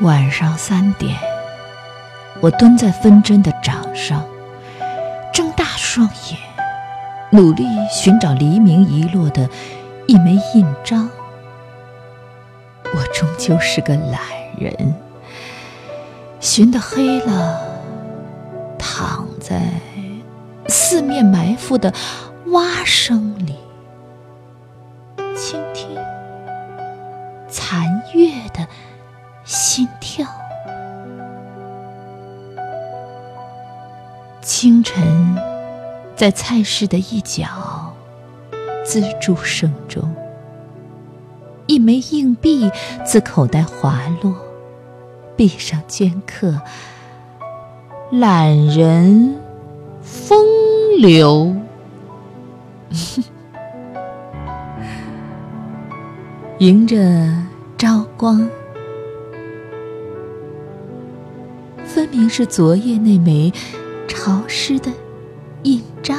晚上三点，我蹲在分针的掌上，睁大双眼，努力寻找黎明遗落的一枚印章。我终究是个懒人，寻得黑了，躺在四面埋伏的蛙声里，倾听残月的清晨，在菜市的一角，自助声中。一枚硬币自口袋滑落，壁上镌刻“懒人风流”。迎着朝光，分明是昨夜那枚潮湿的印章。